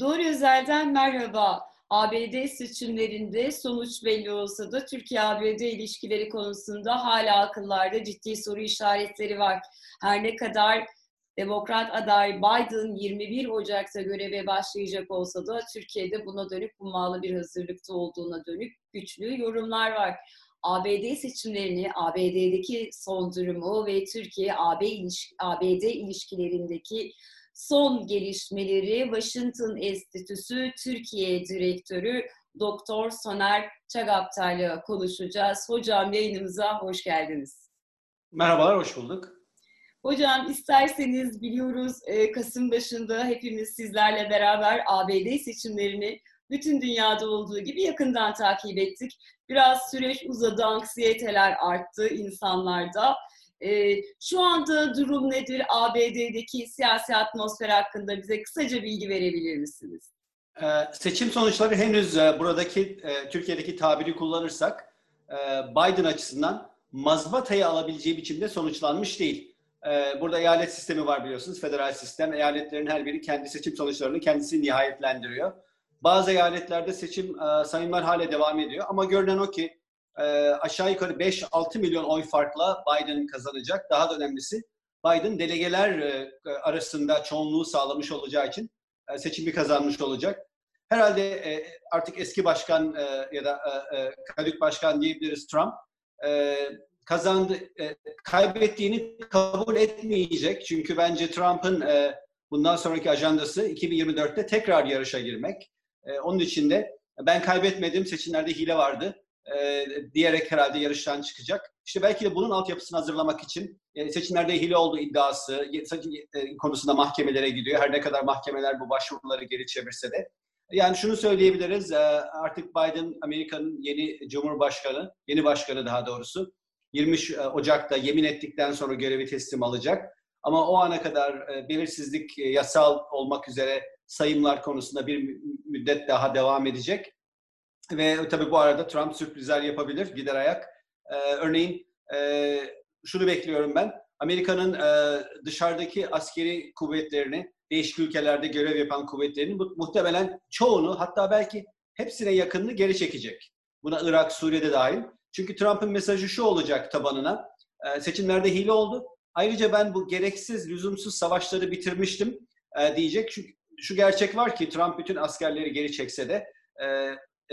Doğru Özel'den merhaba. ABD seçimlerinde sonuç belli olsa da Türkiye-ABD ilişkileri konusunda hala akıllarda ciddi soru işaretleri var. Her ne kadar Demokrat aday Biden 21 Ocak'ta göreve başlayacak olsa da Türkiye'de buna dönük ummalı bir hazırlıkta olduğuna dönük güçlü yorumlar var. ABD seçimlerini, ABD'deki son durumu ve Türkiye-ABD ilişkilerindeki son gelişmeleri Washington Enstitüsü Türkiye Direktörü Doktor Soner Çagaptay'la konuşacağız. Hocam yayınımıza hoş geldiniz. Merhabalar, hoş bulduk. Hocam isterseniz biliyoruz e, Kasım başında hepimiz sizlerle beraber ABD seçimlerini bütün dünyada olduğu gibi yakından takip ettik. Biraz süreç uzadı, anksiyeteler arttı insanlarda. E, şu anda durum nedir? ABD'deki siyasi atmosfer hakkında bize kısaca bilgi verebilir misiniz? Ee, seçim sonuçları henüz e, buradaki e, Türkiye'deki tabiri kullanırsak e, Biden açısından mazbatayı alabileceği biçimde sonuçlanmış değil. E, burada eyalet sistemi var biliyorsunuz, federal sistem. Eyaletlerin her biri kendi seçim sonuçlarını kendisi nihayetlendiriyor. Bazı eyaletlerde seçim e, sayımlar hala devam ediyor ama görünen o ki e, aşağı yukarı 5-6 milyon oy farkla Biden kazanacak. Daha da önemlisi Biden delegeler e, arasında çoğunluğu sağlamış olacağı için e, seçimi kazanmış olacak. Herhalde e, artık eski başkan e, ya da e, e, kadük başkan diyebiliriz Trump e, kazandı, e, kaybettiğini kabul etmeyecek. Çünkü bence Trump'ın e, bundan sonraki ajandası 2024'te tekrar yarışa girmek. E, onun için de ben kaybetmedim, seçimlerde hile vardı e, diyerek herhalde yarıştan çıkacak. İşte belki de bunun altyapısını hazırlamak için e, seçimlerde hile olduğu iddiası e, konusunda mahkemelere gidiyor. Her ne kadar mahkemeler bu başvuruları geri çevirse de. Yani şunu söyleyebiliriz, e, artık Biden Amerika'nın yeni cumhurbaşkanı, yeni başkanı daha doğrusu. 20 e, Ocak'ta yemin ettikten sonra görevi teslim alacak. Ama o ana kadar e, belirsizlik e, yasal olmak üzere sayımlar konusunda bir müddet daha devam edecek. Ve tabii bu arada Trump sürprizler yapabilir, gider ayak. Ee, örneğin e, şunu bekliyorum ben. Amerika'nın e, dışarıdaki askeri kuvvetlerini, değişik ülkelerde görev yapan kuvvetlerinin bu, muhtemelen çoğunu hatta belki hepsine yakınını geri çekecek. Buna Irak, Suriye'de dahil. Çünkü Trump'ın mesajı şu olacak tabanına. E, seçimlerde hile oldu. Ayrıca ben bu gereksiz, lüzumsuz savaşları bitirmiştim e, diyecek. Çünkü şu gerçek var ki Trump bütün askerleri geri çekse de e,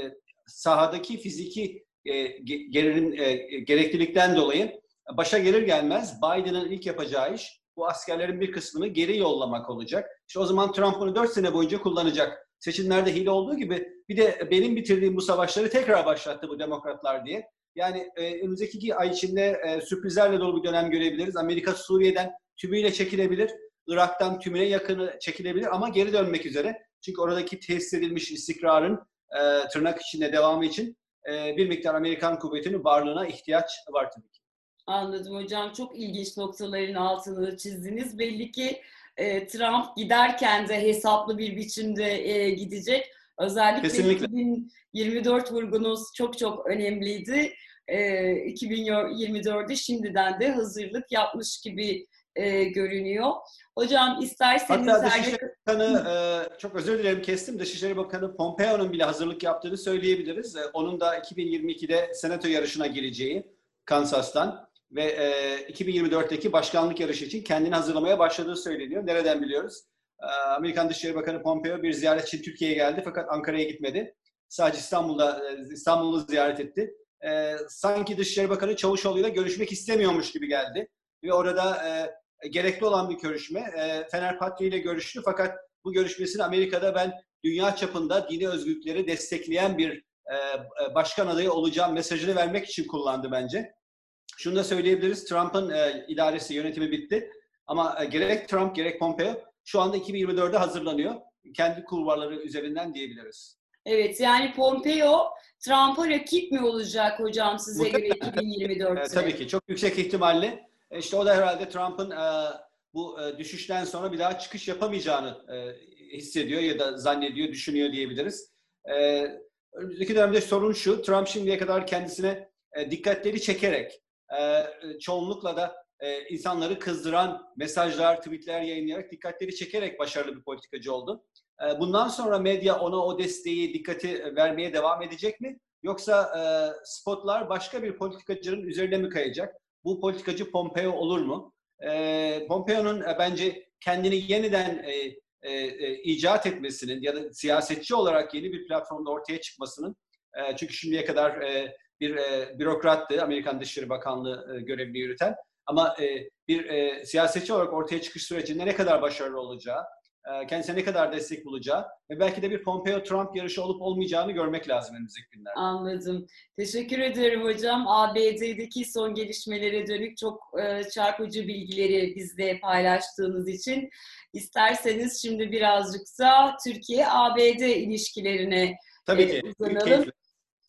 e, sahadaki fiziki e, gerilim, e, gereklilikten dolayı başa gelir gelmez Biden'ın ilk yapacağı iş bu askerlerin bir kısmını geri yollamak olacak. İşte o zaman Trump bunu 4 sene boyunca kullanacak. Seçimlerde hile olduğu gibi bir de benim bitirdiğim bu savaşları tekrar başlattı bu demokratlar diye. Yani e, önümüzdeki iki ay içinde e, sürprizlerle dolu bir dönem görebiliriz. Amerika Suriye'den tümüyle çekilebilir. Irak'tan tümüne yakını çekilebilir ama geri dönmek üzere. Çünkü oradaki tesis edilmiş istikrarın e, tırnak içinde devamı için e, bir miktar Amerikan kuvvetinin varlığına ihtiyaç var tabii ki. Anladım hocam. Çok ilginç noktaların altını çizdiniz. Belli ki e, Trump giderken de hesaplı bir biçimde e, gidecek. Özellikle Kesinlikle. 2024 vurgunuz çok çok önemliydi. E, 2024'de şimdiden de hazırlık yapmış gibi e, görünüyor. Hocam isterseniz... Hatta Dışişleri Bakanı, e, çok özür dilerim kestim, Dışişleri Bakanı Pompeo'nun bile hazırlık yaptığını söyleyebiliriz. E, onun da 2022'de senato yarışına gireceği Kansas'tan ve e, 2024'teki başkanlık yarışı için kendini hazırlamaya başladığı söyleniyor. Nereden biliyoruz? E, Amerikan Dışişleri Bakanı Pompeo bir ziyaret için Türkiye'ye geldi fakat Ankara'ya gitmedi. Sadece İstanbul'da e, İstanbul'u ziyaret etti. E, sanki Dışişleri Bakanı Çavuşoğlu ile görüşmek istemiyormuş gibi geldi ve orada e, gerekli olan bir görüşme. E, Fener Patri ile görüştü fakat bu görüşmesini Amerika'da ben dünya çapında dini özgürlükleri destekleyen bir e, e, başkan adayı olacağım mesajını vermek için kullandı bence. Şunu da söyleyebiliriz. Trump'ın e, idaresi, yönetimi bitti. Ama e, gerek Trump gerek Pompeo şu anda 2024'de hazırlanıyor. Kendi kulvarları üzerinden diyebiliriz. Evet yani Pompeo Trump'a rakip mi olacak hocam size Mutlaka. göre 2024'te? e, tabii ki çok yüksek ihtimalle e, işte o da herhalde Trump'ın e, bu e, düşüşten sonra bir daha çıkış yapamayacağını e, hissediyor ya da zannediyor, düşünüyor diyebiliriz. E, önümüzdeki dönemde sorun şu, Trump şimdiye kadar kendisine e, dikkatleri çekerek, e, çoğunlukla da e, insanları kızdıran mesajlar, tweetler yayınlayarak dikkatleri çekerek başarılı bir politikacı oldu. E, bundan sonra medya ona o desteği, dikkati vermeye devam edecek mi? Yoksa e, spotlar başka bir politikacının üzerine mi kayacak? Bu politikacı Pompeo olur mu? E, Pompeo'nun e, bence kendini yeniden e, e, e, icat etmesinin ya da siyasetçi olarak yeni bir platformda ortaya çıkmasının e, çünkü şimdiye kadar e, bir e, bürokrattı Amerikan Dışişleri Bakanlığı e, görevini yürüten ama e, bir e, siyasetçi olarak ortaya çıkış sürecinde ne kadar başarılı olacağı, kendisine ne kadar destek bulacağı ve belki de bir Pompeo-Trump yarışı olup olmayacağını görmek lazım önümüzdeki günlerde. Anladım. Teşekkür ederim hocam. ABD'deki son gelişmelere dönük çok e, çarpıcı bilgileri bizle paylaştığınız için. İsterseniz şimdi birazcık da Türkiye-ABD ilişkilerine Tabii e, ki. uzanalım.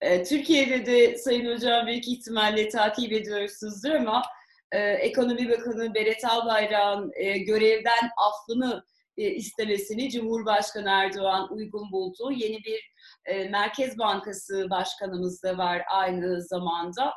E, Türkiye'de de Sayın Hocam büyük ihtimalle takip ediyorsunuzdur ama e, Ekonomi Bakanı Berat Albayrak'ın e, görevden affını e, istemesini Cumhurbaşkanı Erdoğan uygun buldu. Yeni bir e, Merkez Bankası Başkanımız da var aynı zamanda.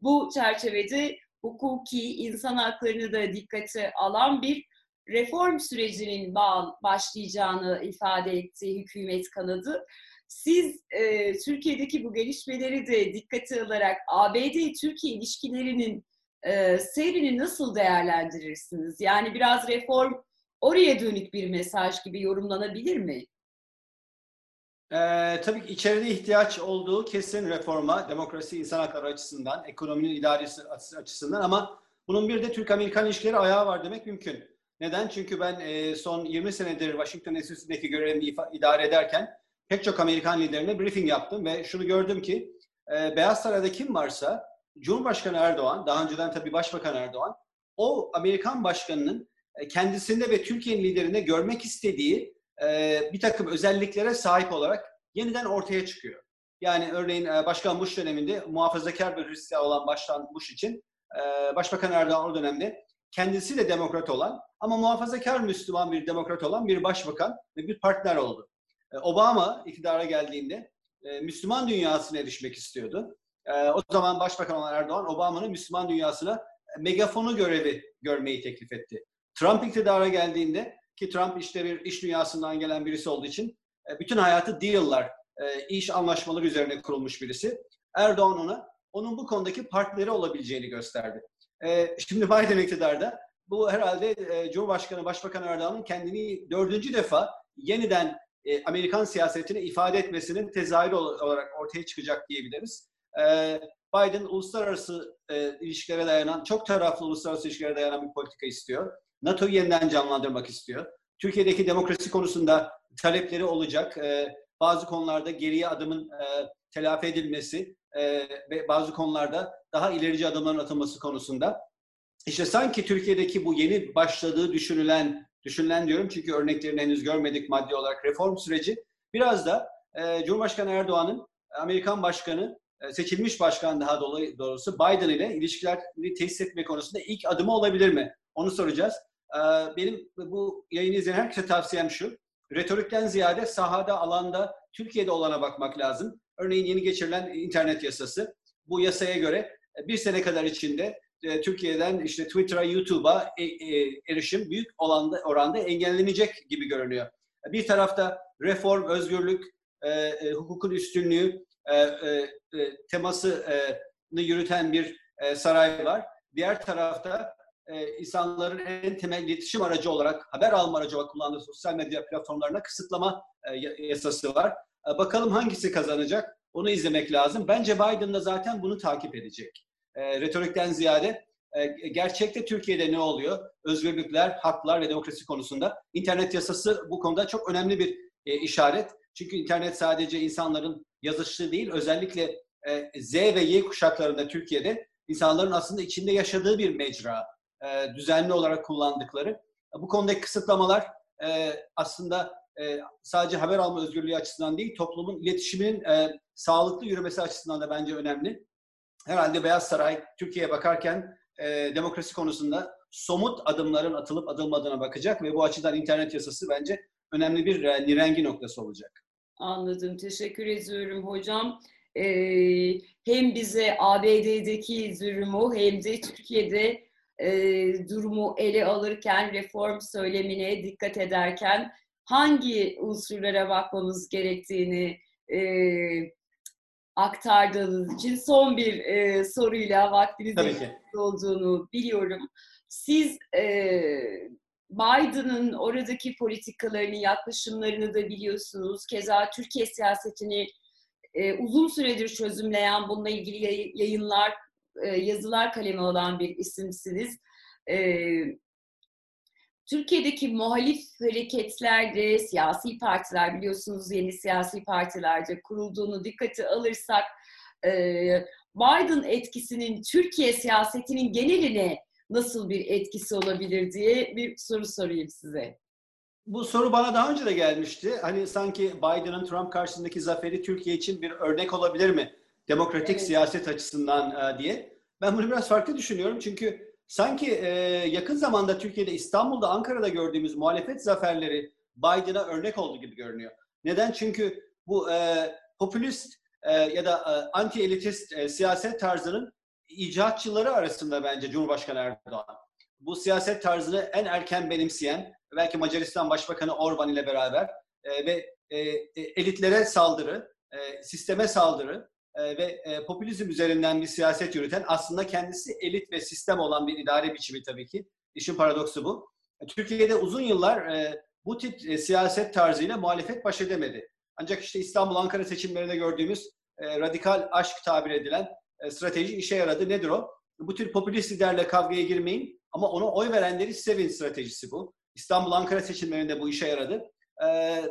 Bu çerçevede hukuki, insan haklarını da dikkate alan bir reform sürecinin başlayacağını ifade etti hükümet kanadı. Siz e, Türkiye'deki bu gelişmeleri de dikkate alarak ABD-Türkiye ilişkilerinin e, seyrini nasıl değerlendirirsiniz? Yani biraz reform oraya dönük bir mesaj gibi yorumlanabilir mi? Ee, tabii ki içeride ihtiyaç olduğu kesin reforma, demokrasi, insan hakları açısından, ekonominin idaresi açısından ama bunun bir de Türk-Amerikan ilişkileri ayağı var demek mümkün. Neden? Çünkü ben e, son 20 senedir Washington Enstitüsü'ndeki görevimi idare ederken pek çok Amerikan liderine briefing yaptım ve şunu gördüm ki e, Beyaz Saray'da kim varsa Cumhurbaşkanı Erdoğan, daha önceden tabii Başbakan Erdoğan, o Amerikan başkanının kendisinde ve Türkiye'nin liderinde görmek istediği e, bir takım özelliklere sahip olarak yeniden ortaya çıkıyor. Yani örneğin e, Başkan Bush döneminde muhafazakar bir Hristiyan olan Başkan Bush için e, Başbakan Erdoğan o dönemde kendisi de demokrat olan ama muhafazakar Müslüman bir demokrat olan bir başbakan ve bir partner oldu. E, Obama iktidara geldiğinde e, Müslüman dünyasına erişmek istiyordu. E, o zaman Başbakan olan Erdoğan, Obama'nın Müslüman dünyasına megafonu görevi görmeyi teklif etti. Trump iktidara geldiğinde ki Trump işte bir iş dünyasından gelen birisi olduğu için bütün hayatı deal'lar, iş anlaşmaları üzerine kurulmuş birisi. Erdoğan ona onun bu konudaki partneri olabileceğini gösterdi. Şimdi Biden iktidarda bu herhalde Cumhurbaşkanı Başbakan Erdoğan'ın kendini dördüncü defa yeniden e, Amerikan siyasetini ifade etmesinin tezahürü olarak ortaya çıkacak diyebiliriz. E, Biden uluslararası e, ilişkilere dayanan, çok taraflı uluslararası ilişkilere dayanan bir politika istiyor. NATO'yu yeniden canlandırmak istiyor. Türkiye'deki demokrasi konusunda talepleri olacak. bazı konularda geriye adımın telafi edilmesi ve bazı konularda daha ilerici adımların atılması konusunda. İşte sanki Türkiye'deki bu yeni başladığı düşünülen düşünülen diyorum çünkü örneklerini henüz görmedik maddi olarak reform süreci. Biraz da e, Cumhurbaşkanı Erdoğan'ın Amerikan Başkanı, e, seçilmiş başkan daha doğrusu Biden ile ilişkileri tesis etme konusunda ilk adımı olabilir mi? Onu soracağız. E, benim bu yayını izleyen herkese tavsiyem şu. Retorikten ziyade sahada, alanda, Türkiye'de olana bakmak lazım. Örneğin yeni geçirilen internet yasası. Bu yasaya göre e, bir sene kadar içinde e, Türkiye'den işte Twitter'a, YouTube'a e, erişim büyük oranda, oranda engellenecek gibi görünüyor. Bir tarafta reform, özgürlük, hukukun üstünlüğü temasını yürüten bir saray var. Diğer tarafta e, insanların en temel iletişim aracı olarak, haber alma aracı olarak kullandığı sosyal medya platformlarına kısıtlama e, yasası var. E, bakalım hangisi kazanacak? Onu izlemek lazım. Bence Biden da zaten bunu takip edecek e, retorikten ziyade e, gerçekte Türkiye'de ne oluyor? Özgürlükler, haklar ve demokrasi konusunda. internet yasası bu konuda çok önemli bir e, işaret. Çünkü internet sadece insanların yazıştığı değil, özellikle e, Z ve Y kuşaklarında Türkiye'de insanların aslında içinde yaşadığı bir mecra. E, düzenli olarak kullandıkları. Bu konudaki kısıtlamalar e, aslında e, sadece haber alma özgürlüğü açısından değil, toplumun iletişiminin e, sağlıklı yürümesi açısından da bence önemli herhalde Beyaz Saray Türkiye'ye bakarken e, demokrasi konusunda somut adımların atılıp atılmadığına bakacak ve bu açıdan internet yasası bence önemli bir e, nirengi noktası olacak. Anladım. Teşekkür ediyorum hocam. Ee, hem bize ABD'deki durumu hem de Türkiye'de e, durumu ele alırken reform söylemine dikkat ederken hangi unsurlara bakmamız gerektiğini e, aktardığınız için son bir e, soruyla vaktinizin olduğunu biliyorum. Siz e, Biden'ın oradaki politikalarını, yaklaşımlarını da biliyorsunuz. Keza Türkiye siyasetini e, uzun süredir çözümleyen, bununla ilgili yayınlar, e, yazılar kalemi olan bir isimsiniz. E, Türkiye'deki muhalif hareketlerde, siyasi partiler biliyorsunuz yeni siyasi partilerde kurulduğunu dikkate alırsak e, Biden etkisinin Türkiye siyasetinin geneline nasıl bir etkisi olabilir diye bir soru sorayım size. Bu soru bana daha önce de gelmişti. Hani sanki Biden'ın Trump karşısındaki zaferi Türkiye için bir örnek olabilir mi? Demokratik evet. siyaset açısından e, diye. Ben bunu biraz farklı düşünüyorum. Çünkü sanki e, yakın zamanda Türkiye'de, İstanbul'da, Ankara'da gördüğümüz muhalefet zaferleri Biden'a örnek oldu gibi görünüyor. Neden? Çünkü bu e, popülist e, ya da e, anti-elitist e, siyaset tarzının icatçıları arasında bence Cumhurbaşkanı Erdoğan. Bu siyaset tarzını en erken benimseyen, belki Macaristan Başbakanı Orban ile beraber e, ve e, e, elitlere saldırı, e, sisteme saldırı e, ve e, popülizm üzerinden bir siyaset yürüten aslında kendisi elit ve sistem olan bir idare biçimi tabii ki. İşin paradoksu bu. E, Türkiye'de uzun yıllar e, bu tip e, siyaset tarzıyla muhalefet baş edemedi. Ancak işte İstanbul, Ankara seçimlerinde gördüğümüz e, radikal aşk tabir edilen e, strateji işe yaradı. Nedir o? Bu tür popülist liderle kavgaya girmeyin ama ona oy verenleri sevin stratejisi bu. İstanbul Ankara seçimlerinde bu işe yaradı.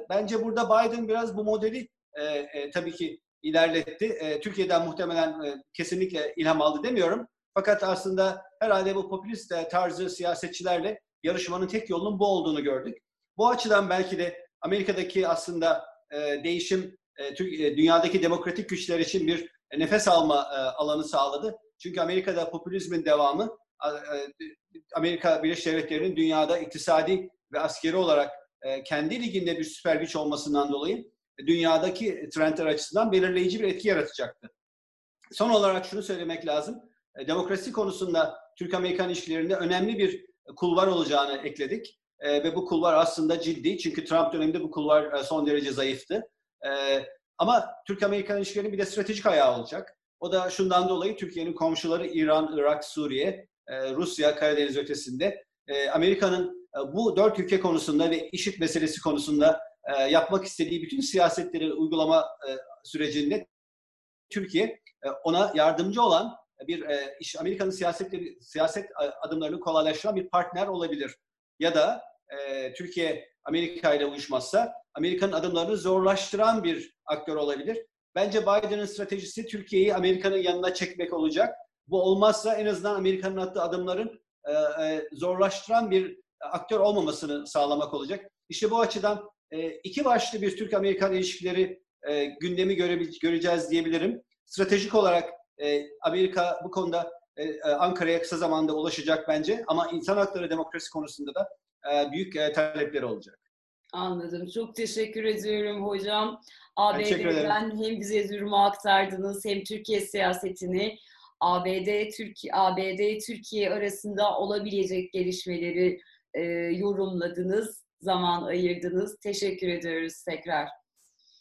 Bence burada Biden biraz bu modeli e, e, tabii ki ilerletti. E, Türkiye'den muhtemelen e, kesinlikle ilham aldı demiyorum. Fakat aslında herhalde bu popülist e, tarzı siyasetçilerle yarışmanın tek yolunun bu olduğunu gördük. Bu açıdan belki de Amerika'daki aslında e, değişim e, e dünyadaki demokratik güçler için bir nefes alma e, alanı sağladı. Çünkü Amerika'da popülizmin devamı e, Amerika Birleşik Devletleri'nin dünyada iktisadi ve askeri olarak e, kendi liginde bir süper güç olmasından dolayı dünyadaki trendler açısından belirleyici bir etki yaratacaktı. Son olarak şunu söylemek lazım. Demokrasi konusunda Türk-Amerikan ilişkilerinde önemli bir kulvar olacağını ekledik. Ve bu kulvar aslında ciddi. Çünkü Trump döneminde bu kulvar son derece zayıftı. Ama Türk-Amerikan ilişkilerinin bir de stratejik ayağı olacak. O da şundan dolayı Türkiye'nin komşuları İran, Irak, Suriye, e, Rusya, Karadeniz ötesinde e, Amerika'nın e, bu dört ülke konusunda ve işit meselesi konusunda yapmak istediği bütün siyasetleri uygulama sürecinde Türkiye ona yardımcı olan bir iş Amerika'nın siyasetleri siyaset adımlarını kolaylaştıran bir partner olabilir. Ya da Türkiye Amerika ile uyuşmazsa Amerika'nın adımlarını zorlaştıran bir aktör olabilir. Bence Biden'ın stratejisi Türkiye'yi Amerika'nın yanına çekmek olacak. Bu olmazsa en azından Amerika'nın attığı adımların e, e, zorlaştıran bir aktör olmamasını sağlamak olacak. İşte bu açıdan e, iki başlı bir Türk-Amerikan ilişkileri e, gündemi göre, göreceğiz diyebilirim. Stratejik olarak e, Amerika bu konuda e, e, Ankara'ya kısa zamanda ulaşacak bence ama insan hakları demokrasi konusunda da e, büyük e, talepleri olacak. Anladım. Çok teşekkür ediyorum hocam. ABD'den hem bize durumu aktardınız hem Türkiye siyasetini ABD Türkiye ABD Türkiye arasında olabilecek gelişmeleri e, yorumladınız, zaman ayırdınız. Teşekkür ediyoruz tekrar.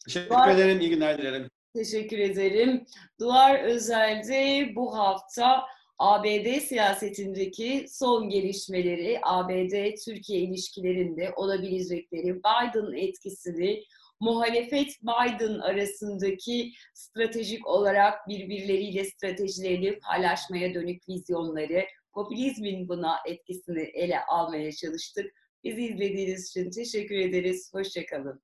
Teşekkür Duvar, ederim. İyi günler dilerim. Teşekkür ederim. Duvar Özel'de bu hafta ABD siyasetindeki son gelişmeleri, ABD-Türkiye ilişkilerinde olabilecekleri, Biden etkisini, muhalefet Biden arasındaki stratejik olarak birbirleriyle stratejilerini paylaşmaya dönük vizyonları, popülizmin buna etkisini ele almaya çalıştık. Bizi izlediğiniz için teşekkür ederiz. Hoşçakalın.